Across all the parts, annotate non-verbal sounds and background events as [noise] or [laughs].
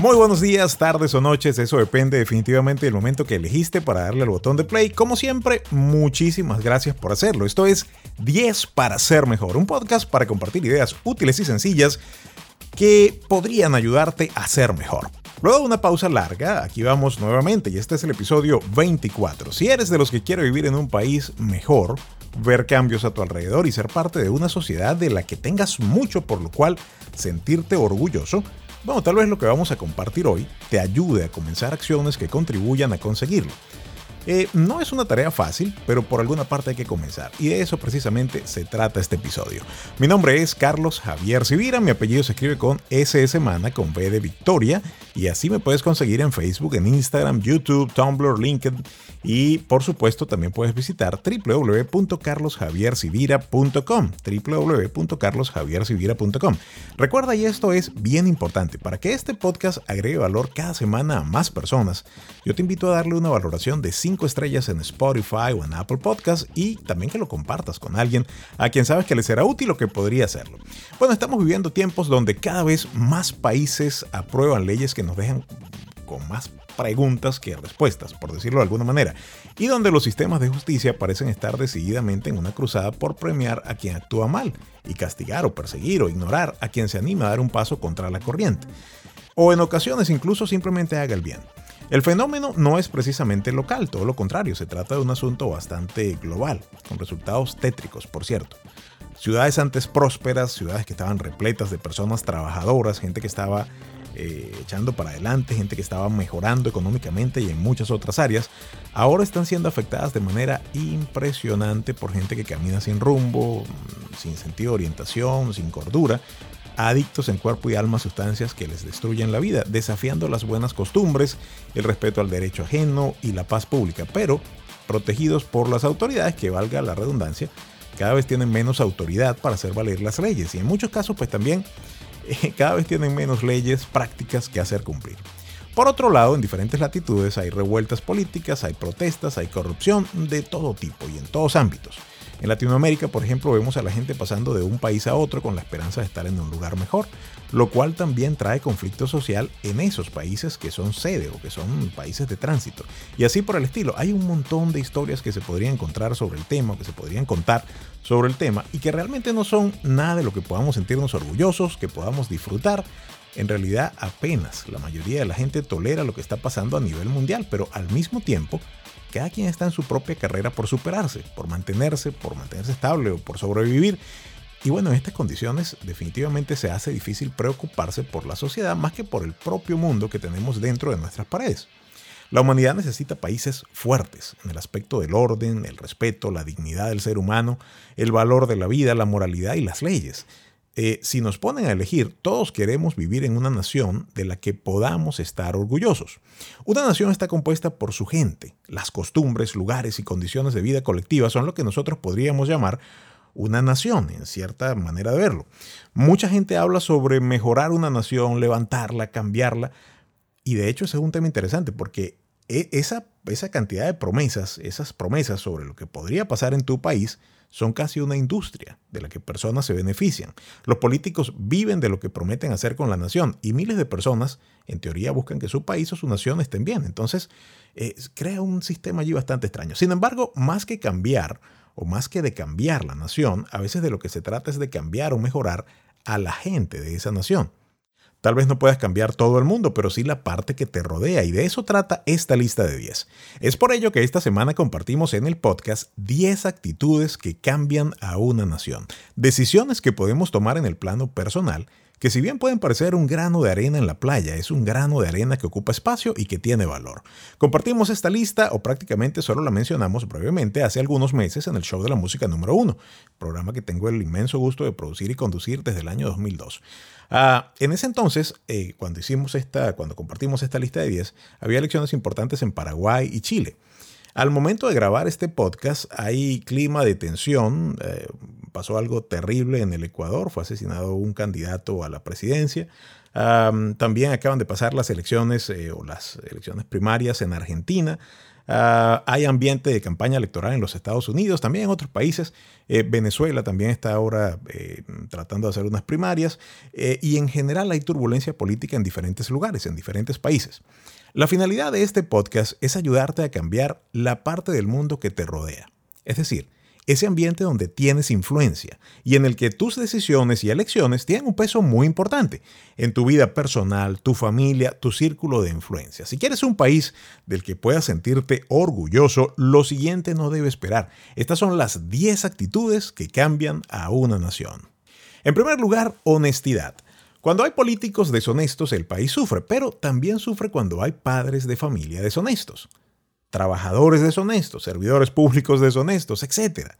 Muy buenos días, tardes o noches, eso depende definitivamente del momento que elegiste para darle al botón de play. Como siempre, muchísimas gracias por hacerlo. Esto es 10 para ser mejor, un podcast para compartir ideas útiles y sencillas que podrían ayudarte a ser mejor. Luego de una pausa larga, aquí vamos nuevamente y este es el episodio 24. Si eres de los que quiere vivir en un país mejor, ver cambios a tu alrededor y ser parte de una sociedad de la que tengas mucho por lo cual sentirte orgulloso, bueno, tal vez lo que vamos a compartir hoy te ayude a comenzar acciones que contribuyan a conseguirlo. Eh, no es una tarea fácil, pero por alguna parte hay que comenzar. Y de eso precisamente se trata este episodio. Mi nombre es Carlos Javier Sivira, mi apellido se escribe con S de semana, con V de Victoria, y así me puedes conseguir en Facebook, en Instagram, YouTube, Tumblr, LinkedIn y por supuesto también puedes visitar www.carlosjaviersivira.com www.carlosjaviersivira.com Recuerda y esto es bien importante, para que este podcast agregue valor cada semana a más personas, yo te invito a darle una valoración de 5 estrellas en Spotify o en Apple Podcast y también que lo compartas con alguien a quien sabes que le será útil o que podría hacerlo. Bueno, estamos viviendo tiempos donde cada vez más países aprueban leyes que nos dejan con más preguntas que respuestas, por decirlo de alguna manera, y donde los sistemas de justicia parecen estar decididamente en una cruzada por premiar a quien actúa mal y castigar o perseguir o ignorar a quien se anima a dar un paso contra la corriente, o en ocasiones incluso simplemente haga el bien. El fenómeno no es precisamente local, todo lo contrario, se trata de un asunto bastante global, con resultados tétricos, por cierto. Ciudades antes prósperas, ciudades que estaban repletas de personas trabajadoras, gente que estaba eh, echando para adelante, gente que estaba mejorando económicamente y en muchas otras áreas, ahora están siendo afectadas de manera impresionante por gente que camina sin rumbo, sin sentido de orientación, sin cordura, adictos en cuerpo y alma a sustancias que les destruyen la vida, desafiando las buenas costumbres, el respeto al derecho ajeno y la paz pública, pero protegidos por las autoridades que valga la redundancia, cada vez tienen menos autoridad para hacer valer las leyes. Y en muchos casos pues también [laughs] cada vez tienen menos leyes prácticas que hacer cumplir. Por otro lado, en diferentes latitudes hay revueltas políticas, hay protestas, hay corrupción de todo tipo y en todos ámbitos. En Latinoamérica, por ejemplo, vemos a la gente pasando de un país a otro con la esperanza de estar en un lugar mejor, lo cual también trae conflicto social en esos países que son sede o que son países de tránsito. Y así por el estilo, hay un montón de historias que se podrían encontrar sobre el tema, que se podrían contar sobre el tema y que realmente no son nada de lo que podamos sentirnos orgullosos, que podamos disfrutar. En realidad apenas la mayoría de la gente tolera lo que está pasando a nivel mundial, pero al mismo tiempo cada quien está en su propia carrera por superarse, por mantenerse, por mantenerse estable o por sobrevivir. Y bueno, en estas condiciones definitivamente se hace difícil preocuparse por la sociedad más que por el propio mundo que tenemos dentro de nuestras paredes. La humanidad necesita países fuertes en el aspecto del orden, el respeto, la dignidad del ser humano, el valor de la vida, la moralidad y las leyes. Eh, si nos ponen a elegir, todos queremos vivir en una nación de la que podamos estar orgullosos. Una nación está compuesta por su gente. Las costumbres, lugares y condiciones de vida colectiva son lo que nosotros podríamos llamar una nación, en cierta manera de verlo. Mucha gente habla sobre mejorar una nación, levantarla, cambiarla. Y de hecho ese es un tema interesante porque e, esa, esa cantidad de promesas, esas promesas sobre lo que podría pasar en tu país, son casi una industria de la que personas se benefician. Los políticos viven de lo que prometen hacer con la nación y miles de personas, en teoría, buscan que su país o su nación estén bien. Entonces, eh, crea un sistema allí bastante extraño. Sin embargo, más que cambiar o más que de cambiar la nación, a veces de lo que se trata es de cambiar o mejorar a la gente de esa nación. Tal vez no puedas cambiar todo el mundo, pero sí la parte que te rodea y de eso trata esta lista de 10. Es por ello que esta semana compartimos en el podcast 10 actitudes que cambian a una nación, decisiones que podemos tomar en el plano personal que si bien pueden parecer un grano de arena en la playa, es un grano de arena que ocupa espacio y que tiene valor. Compartimos esta lista o prácticamente solo la mencionamos brevemente hace algunos meses en el show de la música número 1, programa que tengo el inmenso gusto de producir y conducir desde el año 2002. Ah, en ese entonces, eh, cuando hicimos esta, cuando compartimos esta lista de 10, había elecciones importantes en Paraguay y Chile. Al momento de grabar este podcast hay clima de tensión, eh, pasó algo terrible en el Ecuador, fue asesinado un candidato a la presidencia. también acaban de pasar las elecciones eh, o las elecciones primarias en Argentina. Ah, hay ambiente de campaña electoral en los Estados Unidos, también en otros países. Eh, Venezuela también está ahora eh, tratando de hacer unas primarias. Y en general hay turbulencia política en diferentes lugares, en diferentes países. La finalidad de este podcast es ayudarte a cambiar la parte del mundo que te rodea. Es decir, ese ambiente donde tienes influencia y en el que tus decisiones y elecciones tienen un peso muy importante en tu vida personal, tu familia, tu círculo de influencia. Si quieres un país del que puedas sentirte orgulloso, lo siguiente no debe esperar. Estas son las 10 actitudes que cambian a una nación. En primer lugar, honestidad. Cuando hay políticos deshonestos, el país sufre, pero también sufre cuando hay padres de familia deshonestos trabajadores deshonestos, servidores públicos deshonestos, etc.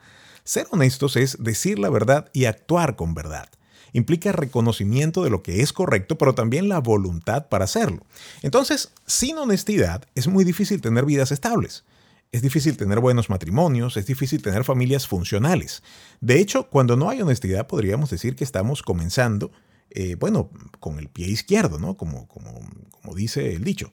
Ser honestos es decir la verdad y actuar con verdad. Implica reconocimiento de lo que es correcto, pero también la voluntad para hacerlo. Entonces, sin honestidad es muy difícil tener vidas estables. Es difícil tener buenos matrimonios, es difícil tener familias funcionales. De hecho, cuando no hay honestidad podríamos decir que estamos comenzando, eh, bueno, con el pie izquierdo, ¿no? Como, como, como dice el dicho.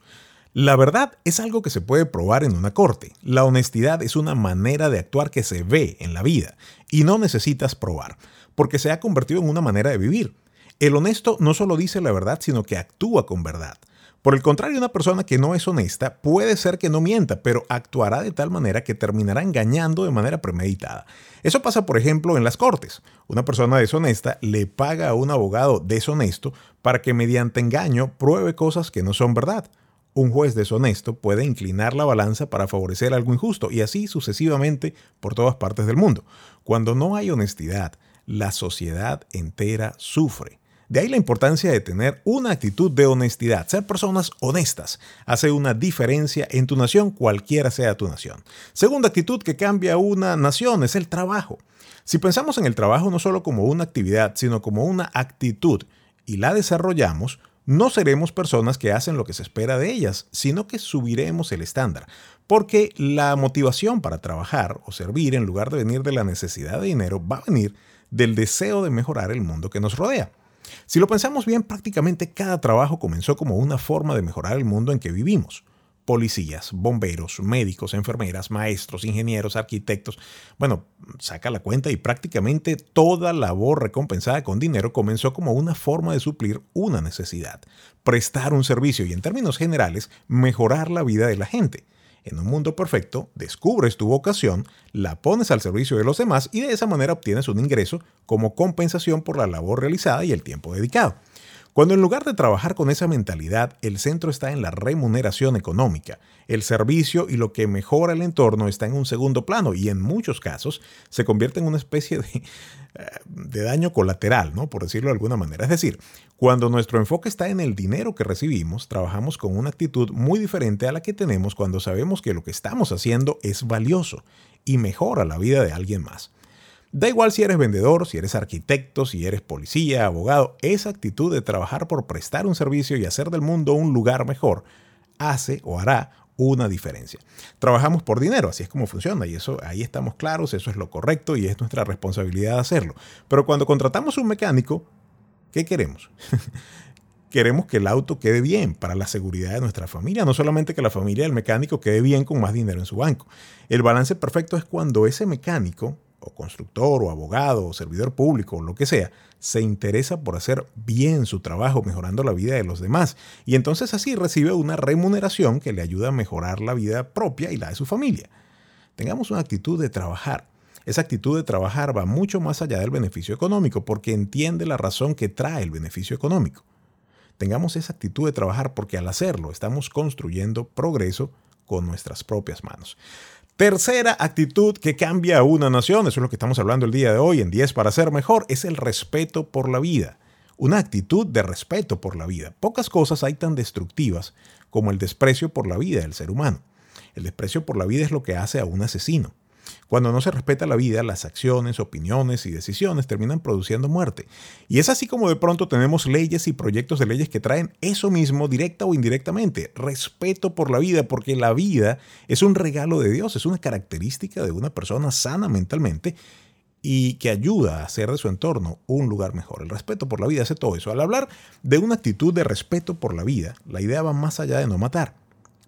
La verdad es algo que se puede probar en una corte. La honestidad es una manera de actuar que se ve en la vida y no necesitas probar, porque se ha convertido en una manera de vivir. El honesto no solo dice la verdad, sino que actúa con verdad. Por el contrario, una persona que no es honesta puede ser que no mienta, pero actuará de tal manera que terminará engañando de manera premeditada. Eso pasa, por ejemplo, en las cortes. Una persona deshonesta le paga a un abogado deshonesto para que mediante engaño pruebe cosas que no son verdad un juez deshonesto puede inclinar la balanza para favorecer algo injusto y así sucesivamente por todas partes del mundo. Cuando no hay honestidad, la sociedad entera sufre. De ahí la importancia de tener una actitud de honestidad. Ser personas honestas hace una diferencia en tu nación, cualquiera sea tu nación. Segunda actitud que cambia una nación es el trabajo. Si pensamos en el trabajo no solo como una actividad, sino como una actitud y la desarrollamos, no seremos personas que hacen lo que se espera de ellas, sino que subiremos el estándar, porque la motivación para trabajar o servir en lugar de venir de la necesidad de dinero va a venir del deseo de mejorar el mundo que nos rodea. Si lo pensamos bien, prácticamente cada trabajo comenzó como una forma de mejorar el mundo en que vivimos policías, bomberos, médicos, enfermeras, maestros, ingenieros, arquitectos. Bueno, saca la cuenta y prácticamente toda labor recompensada con dinero comenzó como una forma de suplir una necesidad, prestar un servicio y en términos generales mejorar la vida de la gente. En un mundo perfecto, descubres tu vocación, la pones al servicio de los demás y de esa manera obtienes un ingreso como compensación por la labor realizada y el tiempo dedicado. Cuando en lugar de trabajar con esa mentalidad, el centro está en la remuneración económica, el servicio y lo que mejora el entorno está en un segundo plano y en muchos casos se convierte en una especie de, de daño colateral, ¿no? por decirlo de alguna manera. Es decir, cuando nuestro enfoque está en el dinero que recibimos, trabajamos con una actitud muy diferente a la que tenemos cuando sabemos que lo que estamos haciendo es valioso y mejora la vida de alguien más. Da igual si eres vendedor, si eres arquitecto, si eres policía, abogado, esa actitud de trabajar por prestar un servicio y hacer del mundo un lugar mejor hace o hará una diferencia. Trabajamos por dinero, así es como funciona y eso ahí estamos claros, eso es lo correcto y es nuestra responsabilidad hacerlo. Pero cuando contratamos un mecánico, ¿qué queremos? [laughs] queremos que el auto quede bien para la seguridad de nuestra familia, no solamente que la familia del mecánico quede bien con más dinero en su banco. El balance perfecto es cuando ese mecánico o constructor o abogado o servidor público o lo que sea, se interesa por hacer bien su trabajo mejorando la vida de los demás y entonces así recibe una remuneración que le ayuda a mejorar la vida propia y la de su familia. Tengamos una actitud de trabajar. Esa actitud de trabajar va mucho más allá del beneficio económico porque entiende la razón que trae el beneficio económico. Tengamos esa actitud de trabajar porque al hacerlo estamos construyendo progreso con nuestras propias manos. Tercera actitud que cambia a una nación, eso es lo que estamos hablando el día de hoy en 10 para ser mejor, es el respeto por la vida. Una actitud de respeto por la vida. Pocas cosas hay tan destructivas como el desprecio por la vida del ser humano. El desprecio por la vida es lo que hace a un asesino. Cuando no se respeta la vida, las acciones, opiniones y decisiones terminan produciendo muerte. Y es así como de pronto tenemos leyes y proyectos de leyes que traen eso mismo directa o indirectamente, respeto por la vida, porque la vida es un regalo de Dios, es una característica de una persona sana mentalmente y que ayuda a hacer de su entorno un lugar mejor. El respeto por la vida hace todo eso. Al hablar de una actitud de respeto por la vida, la idea va más allá de no matar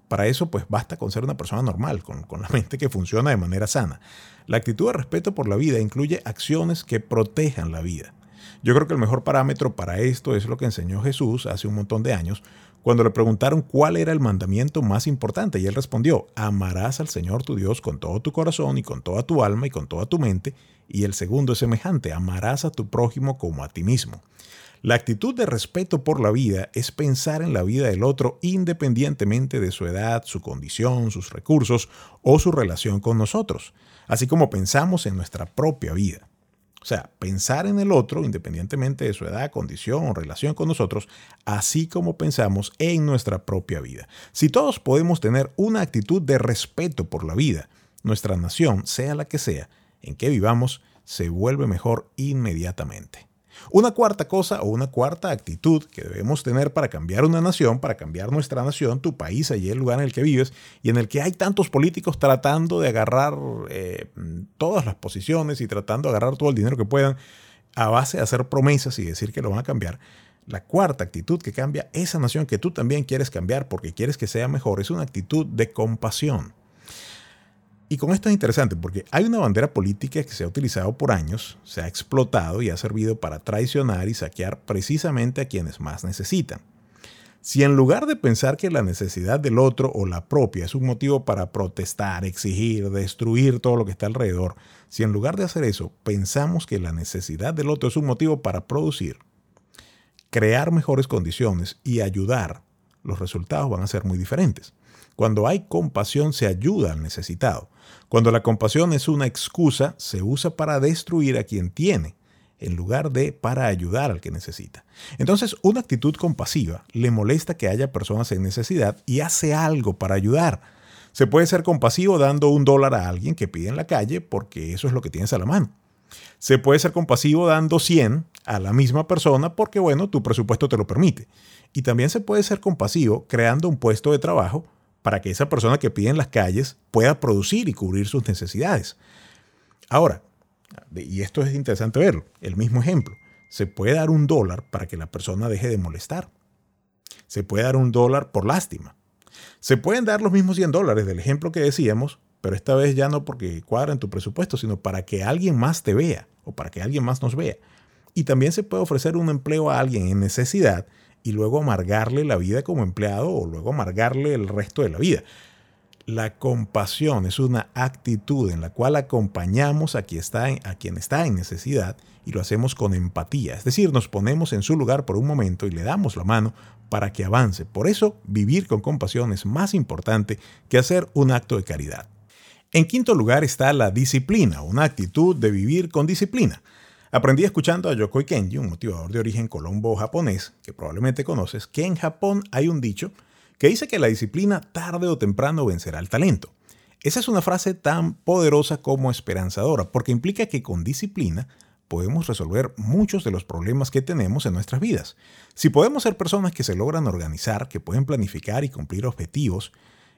Para eso, pues basta con ser una persona normal, con, la [laughs] mente que funciona de manera sana. La actitud de respeto por la vida incluye acciones que protejan la vida. Yo creo que el mejor parámetro para esto es lo que enseñó Jesús hace un montón de años, cuando le preguntaron cuál era el mandamiento más importante, y él respondió, amarás al Señor tu Dios con todo tu corazón y con toda tu alma y con toda tu mente, y el segundo es semejante, amarás a tu prójimo como a ti mismo. La actitud de respeto por la vida es pensar en la vida del otro independientemente de su edad, su condición, sus recursos o su relación con nosotros, así como pensamos en nuestra propia vida. O sea, pensar en el otro independientemente de su edad, condición o relación con nosotros, así como pensamos en nuestra propia vida. Si todos podemos tener una actitud de respeto por la vida, nuestra nación, sea la que sea, en que vivamos, se vuelve mejor inmediatamente. Una cuarta cosa o una cuarta actitud que debemos tener para cambiar una nación, para cambiar nuestra nación, tu país, allí el lugar en el que vives y en el que hay tantos políticos tratando de agarrar eh, todas las posiciones y tratando de agarrar todo el dinero que puedan a base de hacer promesas y decir que lo van a cambiar. La cuarta actitud que cambia esa nación que tú también quieres cambiar porque quieres que sea mejor es una actitud de compasión. Y con esto es interesante porque hay una bandera política que se ha utilizado por años, se ha explotado y ha servido para traicionar y saquear precisamente a quienes más necesitan. Si en lugar de pensar que la necesidad del otro o la propia es un motivo para protestar, exigir, destruir todo lo que está alrededor, si en lugar de hacer eso pensamos que la necesidad del otro es un motivo para producir, crear mejores condiciones y ayudar, los resultados van a ser muy diferentes. Cuando hay compasión se ayuda al necesitado. Cuando la compasión es una excusa, se usa para destruir a quien tiene, en lugar de para ayudar al que necesita. Entonces, una actitud compasiva le molesta que haya personas en necesidad y hace algo para ayudar. Se puede ser compasivo dando un dólar a alguien que pide en la calle porque eso es lo que tienes a la mano. Se puede ser compasivo dando 100 a la misma persona porque, bueno, tu presupuesto te lo permite. Y también se puede ser compasivo creando un puesto de trabajo para que esa persona que pide en las calles pueda producir y cubrir sus necesidades. Ahora, y esto es interesante verlo, el mismo ejemplo, se puede dar un dólar para que la persona deje de molestar. Se puede dar un dólar por lástima. Se pueden dar los mismos 100 dólares del ejemplo que decíamos, pero esta vez ya no porque cuadra en tu presupuesto, sino para que alguien más te vea o para que alguien más nos vea. Y también se puede ofrecer un empleo a alguien en necesidad y luego amargarle la vida como empleado o luego amargarle el resto de la vida. La compasión es una actitud en la cual acompañamos a quien, está en, a quien está en necesidad y lo hacemos con empatía, es decir, nos ponemos en su lugar por un momento y le damos la mano para que avance. Por eso, vivir con compasión es más importante que hacer un acto de caridad. En quinto lugar está la disciplina, una actitud de vivir con disciplina. Aprendí escuchando a Yokoi Kenji, un motivador de origen colombo-japonés, que probablemente conoces, que en Japón hay un dicho que dice que la disciplina tarde o temprano vencerá el talento. Esa es una frase tan poderosa como esperanzadora, porque implica que con disciplina podemos resolver muchos de los problemas que tenemos en nuestras vidas. Si podemos ser personas que se logran organizar, que pueden planificar y cumplir objetivos,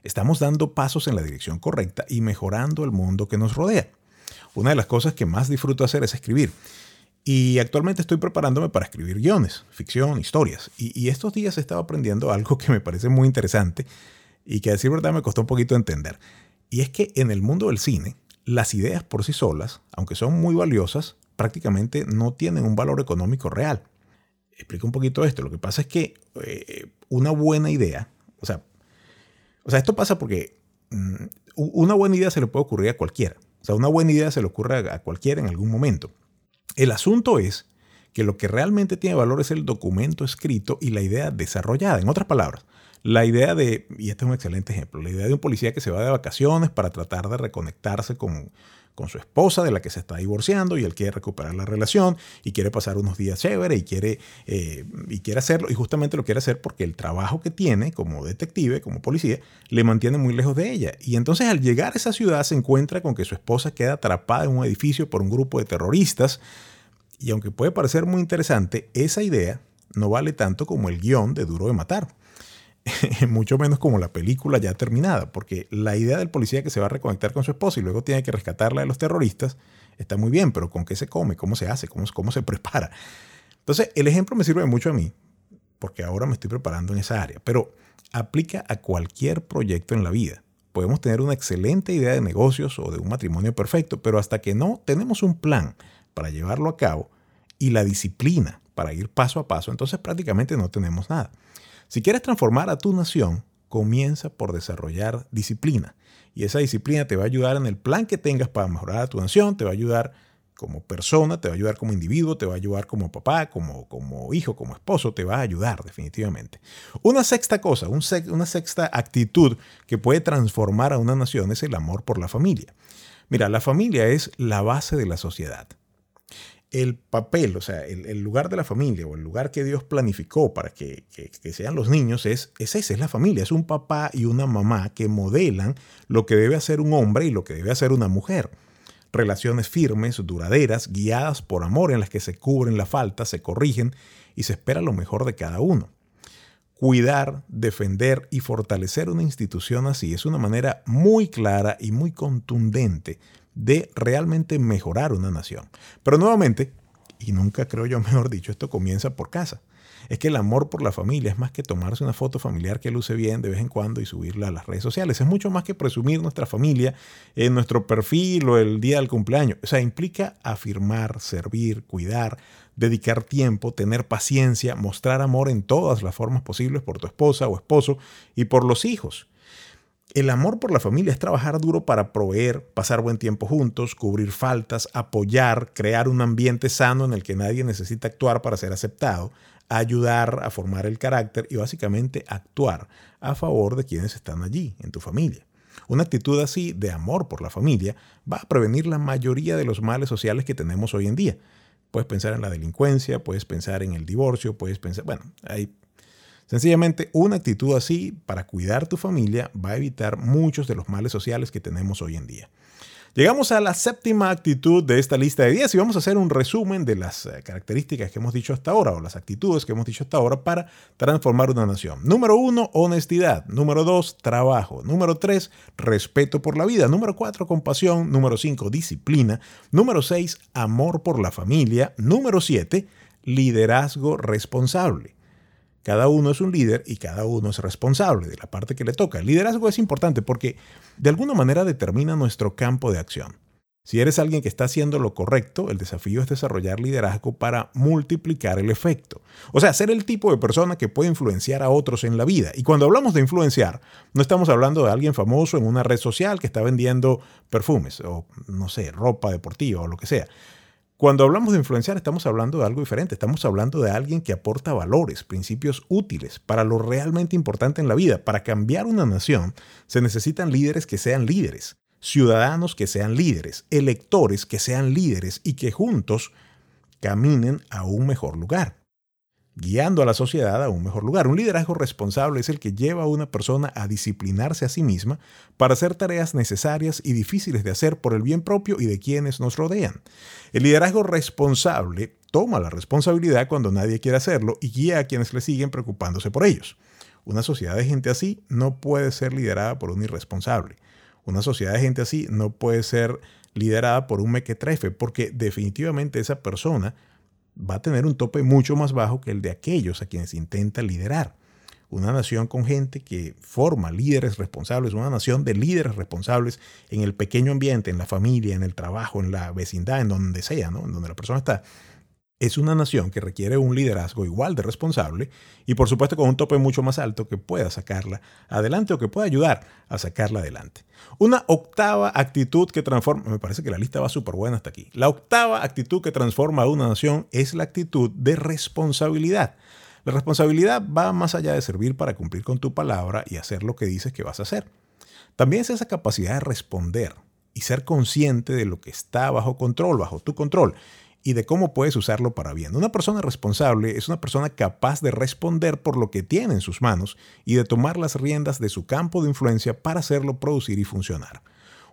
estamos dando pasos en la dirección correcta y mejorando el mundo que nos rodea. Una de las cosas que más disfruto hacer es escribir. Y actualmente estoy preparándome para escribir guiones, ficción, historias. Y, estos días he estado aprendiendo [laughs] algo que me parece muy interesante y que a decir verdad me costó un poquito entender. Y es que en el mundo del cine, las ideas por sí solas, aunque son muy valiosas, prácticamente no tienen un valor económico real. Explico un poquito esto. Lo que pasa es que eh, una buena idea, o sea, o sea, esto pasa porque mm, una buena idea se le puede ocurrir a cualquiera. O sea, una buena idea se le ocurre a cualquiera en algún momento. El asunto es que lo que realmente tiene valor es el documento escrito y la idea desarrollada. En otras palabras, la idea de, y este es un excelente ejemplo, la idea de un policía que se va de vacaciones para tratar de reconectarse con, con su esposa de la que se está divorciando y él quiere recuperar la relación y quiere pasar unos días chévere y quiere, eh, y quiere hacerlo y justamente lo quiere hacer porque el trabajo que tiene como detective, como policía, le mantiene muy lejos de ella. Y entonces al llegar a esa ciudad se encuentra con que su esposa queda atrapada en un edificio por un grupo de terroristas y aunque puede parecer muy interesante, esa idea no vale tanto como el guion de Duro de Matar. [laughs] mucho menos como la película ya terminada, porque la idea del policía que se va a reconectar con su esposa y luego tiene que rescatarla de los terroristas está muy bien, pero ¿con qué se come? ¿Cómo se hace? ¿Cómo, cómo se [laughs] prepara? Entonces, el ejemplo me sirve mucho a mí, porque ahora me estoy preparando en esa área, pero aplica a cualquier proyecto en la vida. Podemos tener una excelente idea de negocios o de un matrimonio perfecto, pero hasta que no tenemos un plan para llevarlo a cabo y la disciplina para ir paso a paso, entonces prácticamente no tenemos nada. Si quieres transformar a tu nación, comienza por desarrollar disciplina. Y esa disciplina te va a ayudar en el plan que tengas para mejorar a tu nación, te va a ayudar como persona, te va a ayudar como individuo, te va a ayudar como papá, como, como hijo, como esposo, te va a ayudar definitivamente. Una sexta cosa, una sexta actitud que puede transformar a una nación es el amor por la familia. Mira, la familia es la base de la sociedad. El papel, o sea, el, lugar de la familia o el lugar que Dios planificó para que, sean los niños es, es ese, es la familia. Es un papá y una mamá que modelan lo que debe hacer un hombre y lo que debe hacer una mujer relaciones firmes, duraderas, guiadas por amor en las que se cubren la falta, se corrigen y se espera lo mejor de cada uno. Cuidar, defender y fortalecer una institución así es una manera muy clara y muy contundente de realmente mejorar una nación. Pero nuevamente, y nunca creo yo [laughs] mejor dicho, esto comienza por casa es que el amor por la familia es más que tomarse una foto familiar que luce bien de vez en cuando y subirla a las redes sociales. Es mucho más que presumir nuestra familia en nuestro perfil o el día del cumpleaños. O sea, implica afirmar, servir, cuidar, dedicar tiempo, tener paciencia, mostrar amor en todas las formas posibles por tu esposa o esposo y por los hijos. El amor por la familia es trabajar duro para proveer, pasar buen tiempo juntos, cubrir faltas, apoyar, crear un ambiente sano en el que nadie necesita actuar para ser aceptado, ayudar a formar el carácter y básicamente actuar a favor de quienes están allí, en tu familia. Una actitud así de amor por la familia va a prevenir la mayoría de los males sociales que tenemos hoy en día. Puedes pensar en la delincuencia, puedes pensar en el divorcio, puedes pensar, bueno, hay sencillamente una actitud así para cuidar tu familia va a evitar muchos de los males sociales que tenemos hoy en día. Llegamos a la séptima actitud de esta lista de 10 y vamos a hacer un resumen de las eh, características que hemos dicho hasta ahora o las actitudes que hemos dicho hasta ahora para transformar una nación. Número uno, honestidad. Número dos, trabajo. Número tres, respeto por la vida. Número cuatro, compasión. Número cinco, disciplina. Número seis, amor por la familia. Número siete, liderazgo responsable. Cada uno es un líder y cada uno es responsable de la parte que le toca. El liderazgo es importante porque de alguna manera determina nuestro campo de acción. Si eres alguien que está haciendo lo correcto, el desafío es desarrollar liderazgo para multiplicar el efecto. O sea, ser el tipo de persona que puede influenciar a otros en la vida. Y cuando hablamos de influenciar, no estamos hablando de alguien famoso en una red social que está vendiendo perfumes o, no sé, ropa deportiva o lo que sea. Cuando hablamos de influenciar estamos hablando de algo diferente, estamos hablando de alguien que aporta valores, principios útiles para lo realmente importante en la vida. Para cambiar una nación se necesitan líderes que sean líderes, ciudadanos que sean líderes, electores que sean líderes y que juntos caminen a un mejor lugar guiando a la sociedad a un mejor lugar. Un liderazgo responsable es el que lleva a una persona a disciplinarse a sí misma para hacer tareas necesarias y difíciles de hacer por el bien propio y de quienes nos rodean. El liderazgo responsable toma la responsabilidad cuando nadie quiere hacerlo y guía a quienes le siguen preocupándose por ellos. Una sociedad de gente así no puede ser liderada por un irresponsable. Una sociedad de gente así no puede ser liderada por un mequetrefe, porque definitivamente esa persona va a tener un tope mucho más bajo que el de aquellos a quienes intenta liderar. Una nación con gente que forma líderes responsables, una nación de líderes responsables en el pequeño ambiente, en la familia, en el trabajo, en la vecindad, en donde sea, ¿no? en donde la persona está, es una nación que requiere un liderazgo igual de responsable y por supuesto con un tope mucho más alto que pueda sacarla adelante o que pueda ayudar a sacarla adelante. Una octava actitud que transforma, me parece que la lista va súper buena hasta aquí, la octava actitud que transforma a una nación es la actitud de responsabilidad. La responsabilidad va más allá de servir para cumplir con tu palabra y hacer lo que dices que vas a hacer. También es esa capacidad de responder y ser consciente de lo que está bajo control, bajo tu control y de cómo puedes usarlo para bien. Una persona responsable es una persona capaz de responder por lo que tiene en sus manos y de tomar las riendas de su campo de influencia para hacerlo producir y funcionar.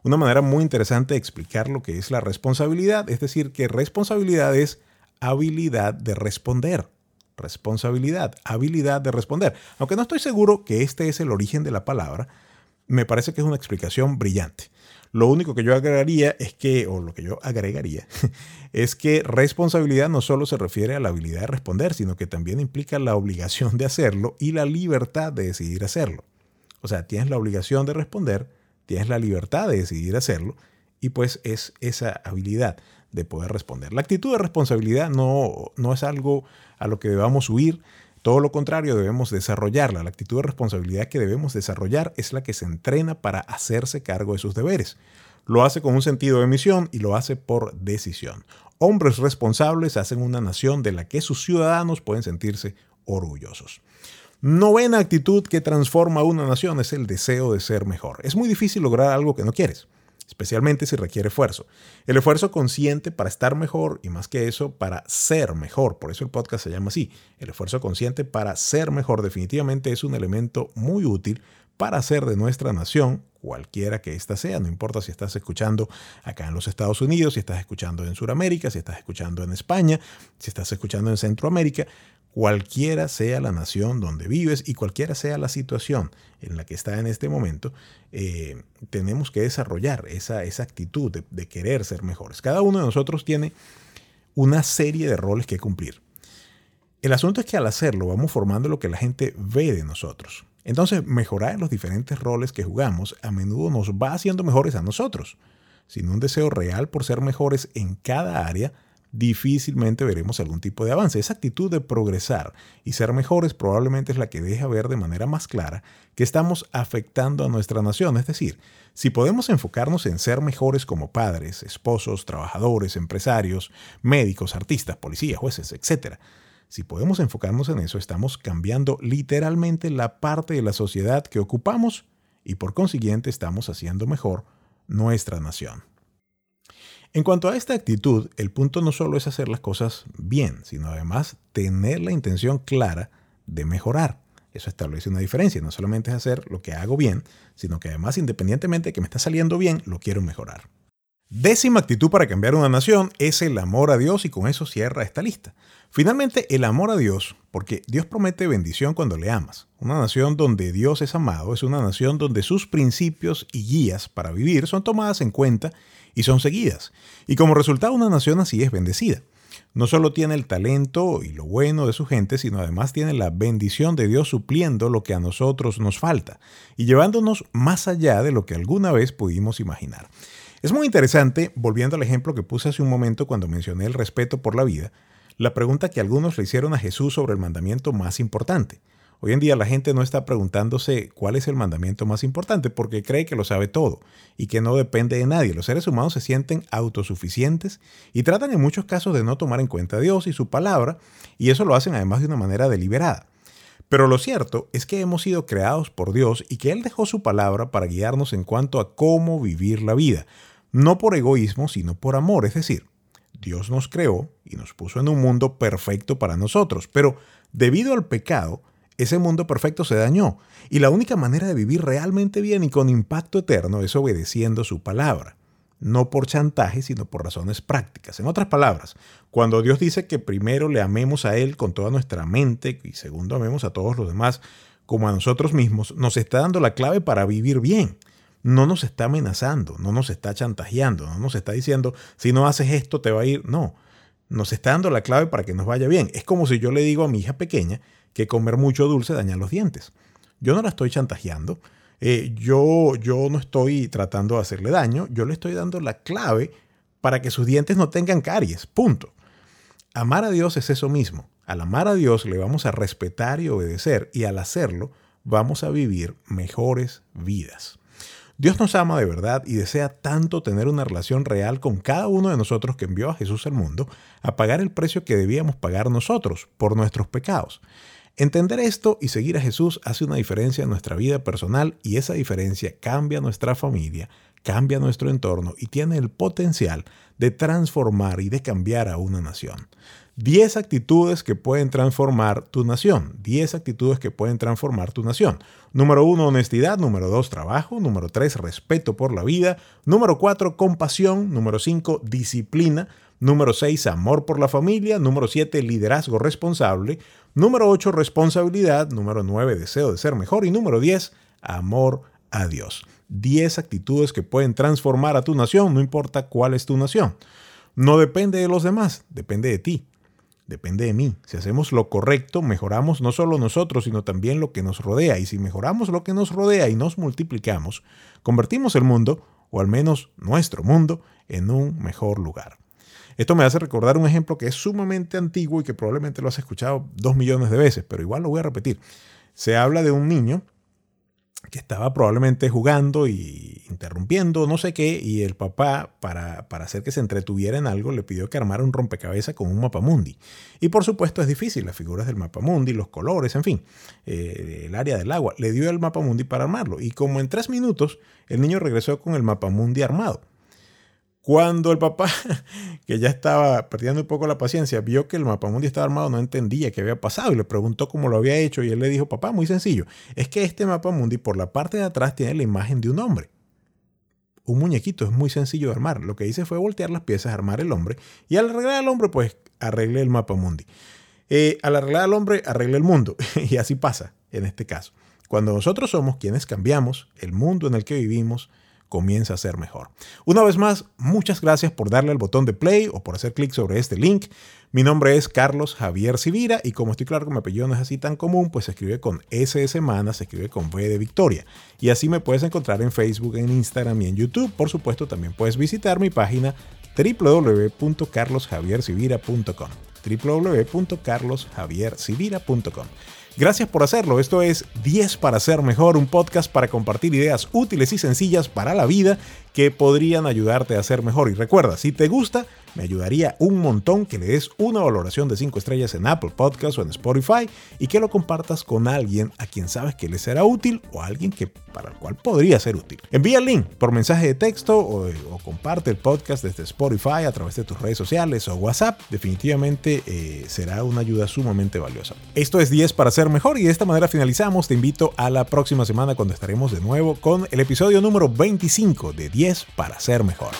Una manera muy interesante de explicar lo que es la responsabilidad, es decir, que responsabilidad es habilidad de responder. Responsabilidad, habilidad de responder. Aunque no estoy seguro que este es el origen de la palabra, me parece que es una explicación brillante. Lo único que yo agregaría es que, o lo que yo agregaría, [laughs] es que responsabilidad no solo se refiere a la habilidad de responder, sino que también implica la obligación de hacerlo y la libertad de decidir hacerlo. O sea, tienes la obligación de responder, tienes la libertad de decidir hacerlo y pues es esa habilidad de poder responder. La actitud de responsabilidad no, no es algo a lo que debamos huir, todo lo contrario, debemos desarrollarla. La actitud de responsabilidad que debemos desarrollar es la que se entrena para hacerse cargo de sus deberes. Lo hace con un sentido de misión y lo hace por decisión. Hombres responsables hacen una nación de la que sus ciudadanos pueden sentirse orgullosos. Novena actitud que transforma una nación es el deseo de ser mejor. Es muy difícil lograr algo que no quieres especialmente si requiere esfuerzo. El esfuerzo consciente para estar mejor y más que eso, para ser mejor. Por eso el podcast se llama así. El esfuerzo consciente para ser mejor definitivamente es un elemento muy útil para hacer de nuestra nación, cualquiera que ésta sea, no importa si estás escuchando acá en los Estados Unidos, si estás escuchando en Sudamérica, si estás escuchando en España, si estás escuchando en Centroamérica, cualquiera sea la nación donde vives y cualquiera sea la situación en la que está en este momento, eh, tenemos que desarrollar esa, esa actitud de, querer ser mejores. Cada uno de nosotros tiene una serie de roles que cumplir. El asunto es que al hacerlo vamos formando lo que la gente ve de nosotros. Entonces, mejorar los diferentes roles que jugamos a menudo nos va haciendo mejores a nosotros. Sin un deseo real por ser mejores en cada área, difícilmente veremos algún tipo de avance. Esa actitud de progresar y ser mejores probablemente es la que deja ver de manera más clara que estamos afectando a nuestra nación. Es decir, si podemos enfocarnos en ser mejores como padres, esposos, trabajadores, empresarios, médicos, artistas, policías, jueces, etc., si podemos enfocarnos en eso, estamos cambiando literalmente la parte de la sociedad que ocupamos y por consiguiente estamos haciendo mejor nuestra nación. En cuanto a esta actitud, el punto no solo es hacer las cosas bien, sino además tener la intención clara de mejorar. Eso establece una diferencia. No solamente es hacer lo que hago bien, sino que además, independientemente de que me está saliendo bien, lo quiero mejorar. Décima actitud para cambiar una nación es el amor a Dios y con eso cierra esta lista. Finalmente, el amor a Dios, porque Dios promete bendición cuando le amas. Una nación donde Dios es amado es una nación donde sus principios y guías para vivir son tomadas en cuenta y son seguidas. Y como resultado una nación así es bendecida. No solo tiene el talento y lo bueno de su gente, sino además tiene la bendición de Dios supliendo lo que a nosotros nos falta y llevándonos más allá de lo que alguna vez pudimos imaginar. Es muy interesante, volviendo al ejemplo que puse hace un momento cuando mencioné el respeto por la vida, la pregunta que algunos le hicieron a Jesús sobre el mandamiento más importante. Hoy en día la gente no está preguntándose cuál es el mandamiento más importante porque cree que lo sabe todo y que no depende de nadie. Los seres humanos se sienten autosuficientes y tratan en muchos casos de no tomar en cuenta a Dios y su palabra y eso lo hacen además de una manera deliberada. Pero lo cierto es que hemos sido creados por Dios y que Él dejó su palabra para guiarnos en cuanto a cómo vivir la vida, no por egoísmo, sino por amor. Es decir, Dios nos creó y nos puso en un mundo perfecto para nosotros, pero debido al pecado, ese mundo perfecto se dañó y la única manera de vivir realmente bien y con impacto eterno es obedeciendo su palabra, no por chantaje, sino por razones prácticas. En otras palabras, cuando Dios dice que primero le amemos a Él con toda nuestra mente y segundo amemos a todos los demás como a nosotros mismos, nos está dando la clave para vivir bien. No nos está amenazando, no nos está chantajeando, no nos está diciendo, si no haces esto te va a ir. No, nos está dando la clave para que nos vaya bien. Es como si yo le digo a mi hija pequeña que comer mucho dulce daña los dientes. Yo no la estoy chantajeando, eh, yo, yo no estoy tratando de hacerle daño, yo le estoy dando la clave para que sus dientes no tengan caries, punto. Amar a Dios es eso mismo. Al amar a Dios le vamos a respetar y obedecer y al hacerlo vamos a vivir mejores vidas. Dios nos ama de verdad y desea tanto tener una relación real con cada uno de nosotros que envió a Jesús al mundo a pagar el precio que debíamos pagar nosotros por nuestros pecados. Entender esto y seguir a Jesús hace una diferencia en nuestra vida personal y esa diferencia cambia nuestra familia, cambia nuestro entorno y tiene el potencial de transformar y de cambiar a una nación. 10 actitudes que pueden transformar tu nación. 10 actitudes que pueden transformar tu nación. Número 1, honestidad. Número 2, trabajo. Número 3, respeto por la vida. Número 4, compasión. Número 5, disciplina. Número 6, amor por la familia. Número 7, liderazgo responsable. Número 8, responsabilidad. Número 9, deseo de ser mejor. Y número 10, amor a Dios. 10 actitudes que pueden transformar a tu nación, no importa cuál es tu nación. No depende de los demás, depende de ti, depende de mí. Si hacemos lo correcto, mejoramos no solo nosotros, sino también lo que nos rodea. Y si mejoramos lo que nos rodea y nos multiplicamos, convertimos el mundo, o al menos nuestro mundo, en un mejor lugar. Esto me hace recordar un ejemplo que es sumamente antiguo y que probablemente lo has escuchado dos millones de veces, pero igual lo voy a repetir. Se habla de un niño que estaba probablemente jugando y interrumpiendo, no sé qué, y el papá, para, para, hacer que se entretuviera en algo, le pidió que armara un rompecabezas con un mapamundi. Y por supuesto es difícil, las figuras del mapamundi, los colores, en fin, eh, el área del agua. Le dio el mapamundi para armarlo. Y como en tres minutos, el niño regresó con el mapamundi armado. Cuando el papá, [laughs] que ya estaba perdiendo un poco la paciencia, vio que el mapamundi estaba armado, no entendía qué había pasado y le preguntó cómo lo había hecho y él le dijo, papá, muy sencillo, es que este mapamundi por la parte de atrás tiene la imagen de un hombre. Un muñequito, es muy sencillo de armar. Lo que hice fue voltear las piezas, armar el hombre y al arreglar al hombre, pues arreglé el mapamundi. Eh, al arreglar al hombre, arreglé el mundo [laughs] y así pasa en este caso. Cuando nosotros somos quienes cambiamos el mundo en el que vivimos, comienza a ser mejor. Una vez más, muchas gracias por darle al botón de play o por hacer clic sobre este link. Mi nombre es Carlos Javier Sivira y como estoy claro que mi apellido no es así tan común, pues se escribe con S de semana, se escribe con V de Victoria. Y así me puedes encontrar en Facebook, en Instagram y en YouTube. Por supuesto, también puedes visitar mi página www.carlosjaviersivira.com www.carlosjaviersivira.com Gracias por hacerlo. Esto es 10 para ser mejor, un podcast para compartir ideas útiles y sencillas para la vida que podrían ayudarte a ser mejor. Y recuerda, si te gusta, me ayudaría un montón que le des una valoración de 5 estrellas en Apple Podcasts o en Spotify y que lo compartas con alguien a quien sabes que le será útil o alguien que para el cual podría ser útil. Envía el link por mensaje de texto o, comparte el podcast desde Spotify a través de tus redes sociales o WhatsApp. Definitivamente eh, será una ayuda sumamente valiosa. Esto es 10 para ser mejor y de esta manera finalizamos. Te invito a la próxima semana cuando estaremos de nuevo con el episodio número 25 de 10 para ser mejor.